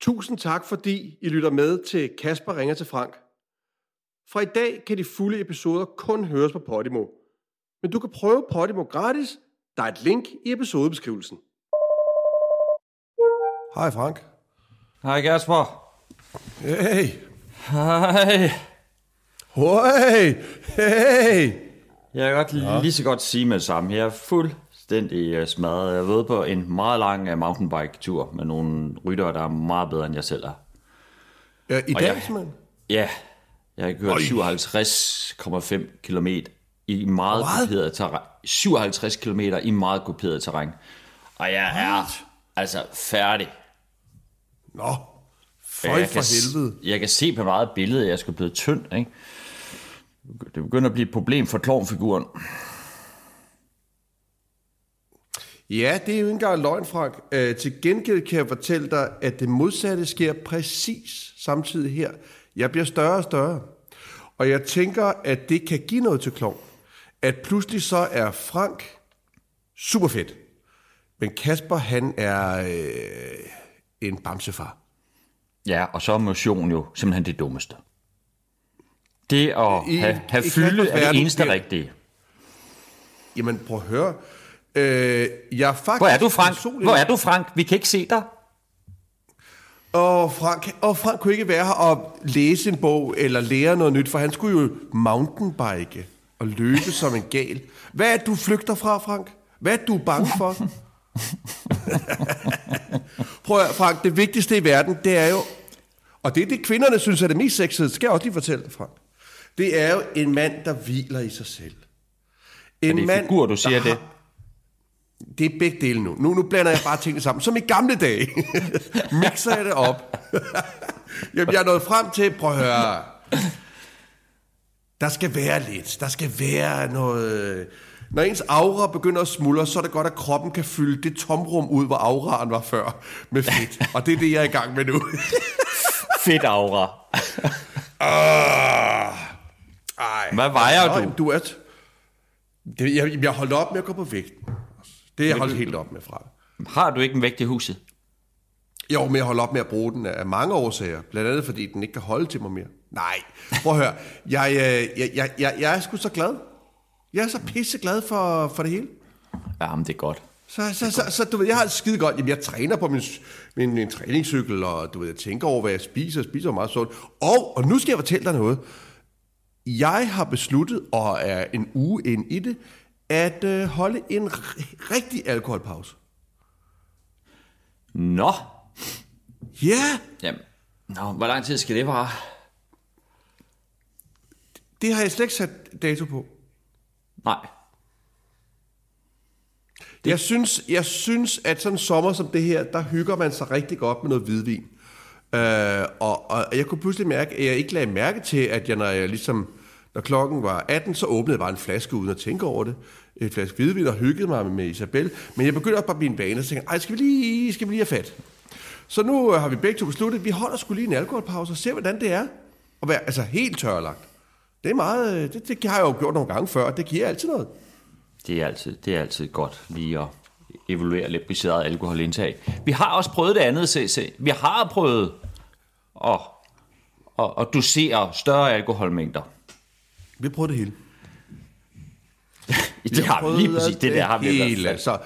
Tusind tak, fordi I lytter med til Kasper ringer til Frank. Fra i dag kan de fulde episoder kun høres på Podimo. Men du kan prøve Podimo gratis. Der er et link i episodebeskrivelsen. Hej Frank. Hej Kasper. Hey. Hej. Hey. Hey. Jeg kan godt ja. lige så godt sige med det samme. Jeg er fuldstændig øh, smadret. Jeg været på en meget lang øh, mountainbike-tur med nogle ryttere, der er meget bedre, end jeg selv er. Ja, I Og dag jeg- simpelthen? Ja, jeg har kørt Øj. 57,5 km i meget kuperet terræn. 57 km i meget kuperet terræn. Og jeg er altså færdig. Nå. Føj jeg for kan, helvede. Jeg kan se på meget billede, at jeg skulle blive tynd, ikke? Det begynder at blive et problem for klovnfiguren. Ja, det er jo ikke engang løgn, Frank. Øh, til gengæld kan jeg fortælle dig, at det modsatte sker præcis samtidig her. Jeg bliver større og større. Og jeg tænker, at det kan give noget til Klov. At pludselig så er Frank super fedt. Men Kasper, han er øh, en bamsefar. Ja, og så er motion jo simpelthen det dummeste. Det at I- have, have i fylde er det eneste rigtige. Jamen, prøv at høre. Øh, jeg er faktisk Hvor er du, Frank? personligt- Hvor er du, Frank? Vi kan ikke se dig. Og Frank, og Frank kunne ikke være her og læse en bog eller lære noget nyt, for han skulle jo mountainbike og løbe som en gal. Hvad er du flygter fra, Frank? Hvad er du bange for? Prøv at, Frank, det vigtigste i verden, det er jo, og det er det, kvinderne synes er det mest sexede, skal jeg også lige fortælle dig, Frank. Det er jo en mand, der hviler i sig selv. En Er det en figur, du siger det? har- det er begge dele nu. nu. Nu blander jeg bare tingene sammen. Som i gamle dage. Mixer jeg det op. Jamen, jeg er nået frem til, prøv at høre. Der skal være lidt. Der skal være noget... Når ens aura begynder at smuldre, så er det godt, at kroppen kan fylde det tomrum ud, hvor auraen var før, med fedt. Og det er det, jeg er i gang med nu. Fedt aura. Ah. Ej. Hvad vejer du? Du er... jeg, jeg holdt op med at gå på vægten. Det er jeg holdt helt op med fra. Har du ikke en vægt i huset? Jo, men jeg holder op med at bruge den af mange årsager. Blandt andet, fordi den ikke kan holde til mig mere. Nej, prøv at høre. Jeg, øh, jeg, jeg, jeg, jeg er sgu så glad. Jeg er så pisse glad for, for det hele. Jamen, det er godt. Så, så, så, så du ved, jeg har det skide godt. Jamen, jeg træner på min, min, min træningscykel, og du ved, jeg tænker over, hvad jeg spiser. Jeg spiser meget sundt. Og, og nu skal jeg fortælle dig noget. Jeg har besluttet, og er en uge ind i det, at øh, holde en rigtig alkoholpause. Nå. Ja, Jamen, Nå, hvor lang tid skal det vare? det har jeg slet ikke sat dato på. Nej. Jeg synes, jeg synes, at sådan en sommer som det her, der hygger man sig rigtig godt med noget hvidvin. Øh, og, og jeg kunne pludselig mærke, at jeg ikke lagde mærke til, at jeg, når jeg ligesom, når klokken var 18, så åbnede jeg bare en flaske uden at tænke over det. En flaske hvidvin og hyggede mig med Isabel. Men jeg begyndte at bare at blive en vane, og tænkte ej, skal vi lige, skal vi lige have fat? Så nu øh, har vi begge to besluttet, at vi holder skulle lige en alkoholpause og ser, hvordan det er. Og være altså helt tørlagt. Det er meget, øh, det, det har jeg jo gjort nogle gange før, og det giver altid noget. Det er altid, det er altid godt lige at evaluere lidt på sit eget alkoholindtag. Vi har også prøvet det andet, CC. Vi har prøvet at, at, at dosere større alkoholmængder. Vi har prøvet det hele. Det har vi lige præcis. Det der har vi hele. fald. Så,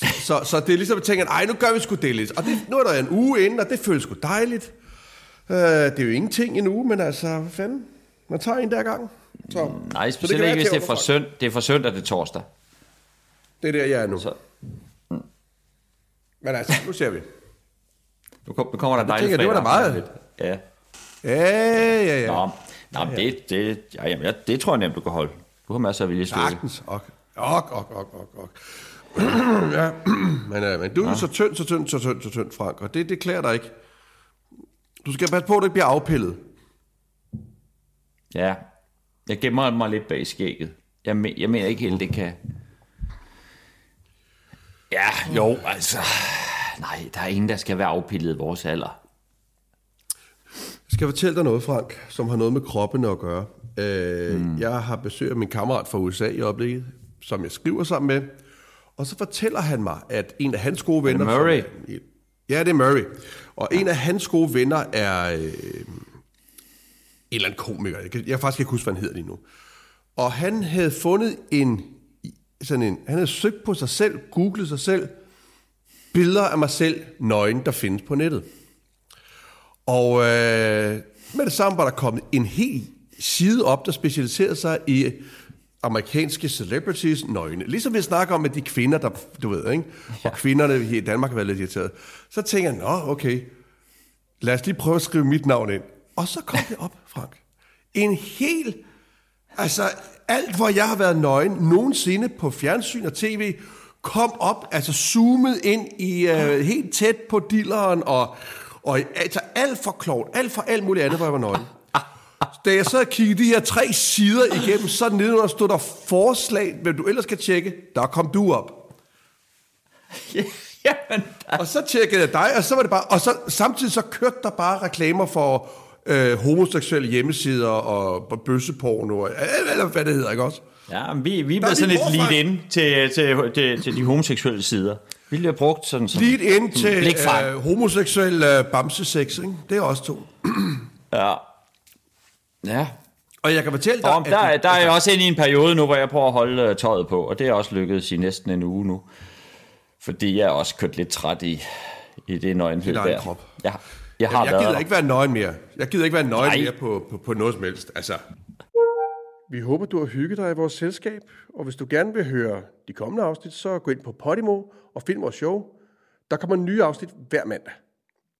så, så det er ligesom at tænke, ej, nu gør vi sgu det lidt. Og det, nu er der en uge inden, og det føles sgu dejligt. Uh, det er jo ingenting en uge, men altså, hvad fanden? Man tager en der gang. Så, Nej, så specielt kan ikke, hvis det er fra sønd, det er fra søndag til torsdag. Det er der, jeg er nu. Så Men altså, nu ser vi. nu, kom, nu kommer der dejligt jeg, det var da fredag meget. Ja. Ja, ja, ja. Nå, nå men det, det, ja, jamen, ja, det tror jeg nemt, du kan holde. Du har masser af viljestykke. Sagtens. Ok, ok, ok, ok, ok. ja, men, uh, men du er jo så tynd, så tynd, så tynd, så tynd, Frank, og det, det klæder dig ikke. Du skal passe på, at du ikke bliver afpillet. Ja, jeg gemmer mig lidt bag skægget. Jeg, men, jeg mener ikke helt, det kan... Ja, jo, altså... Nej, der er ingen, der skal være afpillet i vores alder. Jeg skal fortælle dig noget, Frank, som har noget med kroppen at gøre. Øh, mm. Jeg har besøg af min kammerat fra USA i øjeblikket, som jeg skriver sammen med. Og så fortæller han mig, at en af hans gode venner... Murray? Som, Ja, det er Murray. Og en af hans gode venner er øh, en eller anden komiker. Jeg kan, jeg faktisk ikke huske, hvad han hedder lige nu. Og han havde fundet en, sådan en, han havde søgt på sig selv, googlet sig selv, billeder af mig selv, nøgen, der findes på nettet. Og øh, med det samme var der kommet en hel side op, der specialiserede sig i amerikanske celebrities nøgne. Ligesom vi snakker om med de kvinder, der, du ved, ikke? Og kvinderne i Danmark har været lidt irriteret. Så tænker jeg, nå, okay, lad os lige prøve at skrive mit navn ind. Og så kom det op, Frank. En hel, altså alt, hvor jeg har været nøgen nogensinde på fjernsyn og tv, kom op, altså zoomet ind i uh, helt tæt på dilleren, og, og altså alt for klovn, alt for alt muligt andet, hvor jeg var nøgen. Da jeg så havde kigget de her tre sider igennem, så nedenunder stod der forslag, hvad du ellers kan tjekke. Der kom du op. Jamen, Og så tjekkede jeg dig, og så var det bare... Og så, samtidig så kørte der bare reklamer for øh, homoseksuelle hjemmesider og bøsseporno, og, eller hvad det hedder, ikke også? ja, men vi, vi bliver sådan lidt lead ind til, til, til, til de homoseksuelle sider. Vi bliver brugt sådan som Lige ind til blikfang. øh, homoseksuel øh, bamsesex, ikke? Det er også to. Ja. Ja. Og jeg kan fortælle dig, Og der, at der er jeg også inde i en periode nu, hvor jeg prøver at holde øh, tøjet på, og det er også lykkedes i næsten en uge nu. Fordi jeg er også kørt lidt træt i, i det nøgenhed der. krop. Jeg, jeg har jeg, gider der. ikke være nøgen mere. Jeg gider ikke være nøgen Nej. mere på, på, på noget som helst. Altså. Vi håber, du har hygget dig i vores selskab, og hvis du gerne vil høre de kommende afsnit, så gå ind på Podimo og find vores show. Der kommer nye afsnit hver mandag.